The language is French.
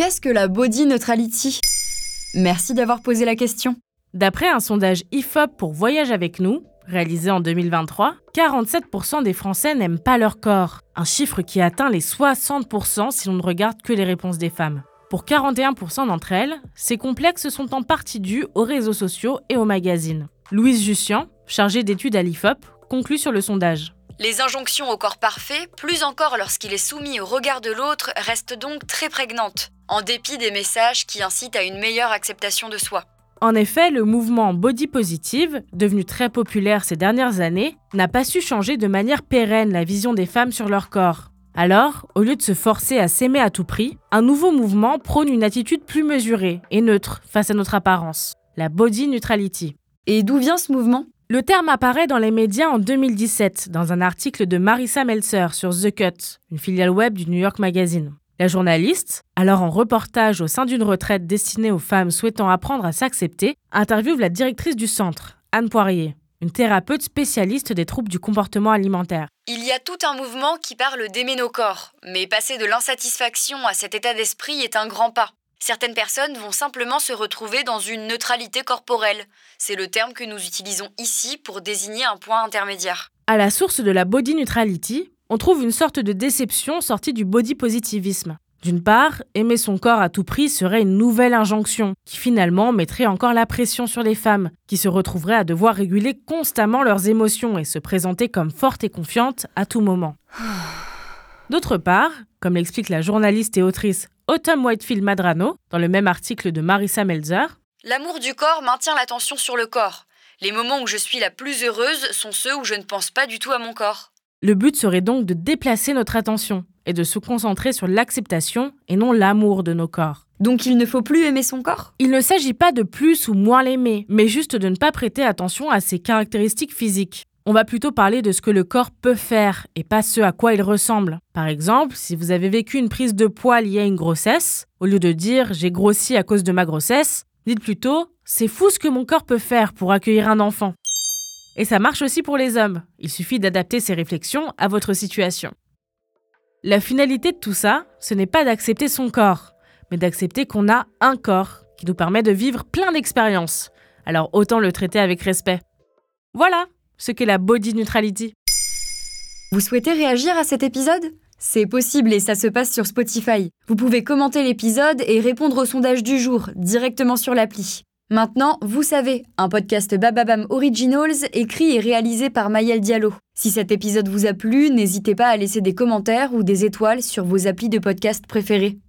Qu'est-ce que la body neutrality? Merci d'avoir posé la question. D'après un sondage IFOP pour Voyage avec nous, réalisé en 2023, 47% des Français n'aiment pas leur corps, un chiffre qui atteint les 60% si l'on ne regarde que les réponses des femmes. Pour 41% d'entre elles, ces complexes sont en partie dus aux réseaux sociaux et aux magazines. Louise Jussian, chargée d'études à l'IFOP, conclut sur le sondage. Les injonctions au corps parfait, plus encore lorsqu'il est soumis au regard de l'autre, restent donc très prégnantes, en dépit des messages qui incitent à une meilleure acceptation de soi. En effet, le mouvement body positive, devenu très populaire ces dernières années, n'a pas su changer de manière pérenne la vision des femmes sur leur corps. Alors, au lieu de se forcer à s'aimer à tout prix, un nouveau mouvement prône une attitude plus mesurée et neutre face à notre apparence, la body neutrality. Et d'où vient ce mouvement? Le terme apparaît dans les médias en 2017 dans un article de Marissa Meltzer sur The Cut, une filiale web du New York Magazine. La journaliste, alors en reportage au sein d'une retraite destinée aux femmes souhaitant apprendre à s'accepter, interviewe la directrice du centre, Anne Poirier une thérapeute spécialiste des troubles du comportement alimentaire. Il y a tout un mouvement qui parle d'aimer nos corps, mais passer de l'insatisfaction à cet état d'esprit est un grand pas. Certaines personnes vont simplement se retrouver dans une neutralité corporelle. C'est le terme que nous utilisons ici pour désigner un point intermédiaire. À la source de la body neutrality, on trouve une sorte de déception sortie du body positivisme. D'une part, aimer son corps à tout prix serait une nouvelle injonction, qui finalement mettrait encore la pression sur les femmes, qui se retrouveraient à devoir réguler constamment leurs émotions et se présenter comme fortes et confiantes à tout moment. D'autre part, comme l'explique la journaliste et autrice Autumn Whitefield Madrano dans le même article de Marissa Melzer, L'amour du corps maintient l'attention sur le corps. Les moments où je suis la plus heureuse sont ceux où je ne pense pas du tout à mon corps. Le but serait donc de déplacer notre attention et de se concentrer sur l'acceptation et non l'amour de nos corps. Donc il ne faut plus aimer son corps? Il ne s'agit pas de plus ou moins l'aimer, mais juste de ne pas prêter attention à ses caractéristiques physiques. On va plutôt parler de ce que le corps peut faire et pas ce à quoi il ressemble. Par exemple, si vous avez vécu une prise de poids liée à une grossesse, au lieu de dire j'ai grossi à cause de ma grossesse, dites plutôt c'est fou ce que mon corps peut faire pour accueillir un enfant. Et ça marche aussi pour les hommes. Il suffit d'adapter ces réflexions à votre situation. La finalité de tout ça, ce n'est pas d'accepter son corps, mais d'accepter qu'on a un corps qui nous permet de vivre plein d'expériences. Alors autant le traiter avec respect. Voilà ce qu'est la body neutrality. Vous souhaitez réagir à cet épisode? C'est possible et ça se passe sur Spotify. Vous pouvez commenter l'épisode et répondre au sondage du jour directement sur l'appli. Maintenant, vous savez, un podcast Bababam Originals écrit et réalisé par Mayel Diallo. Si cet épisode vous a plu, n'hésitez pas à laisser des commentaires ou des étoiles sur vos applis de podcast préférés.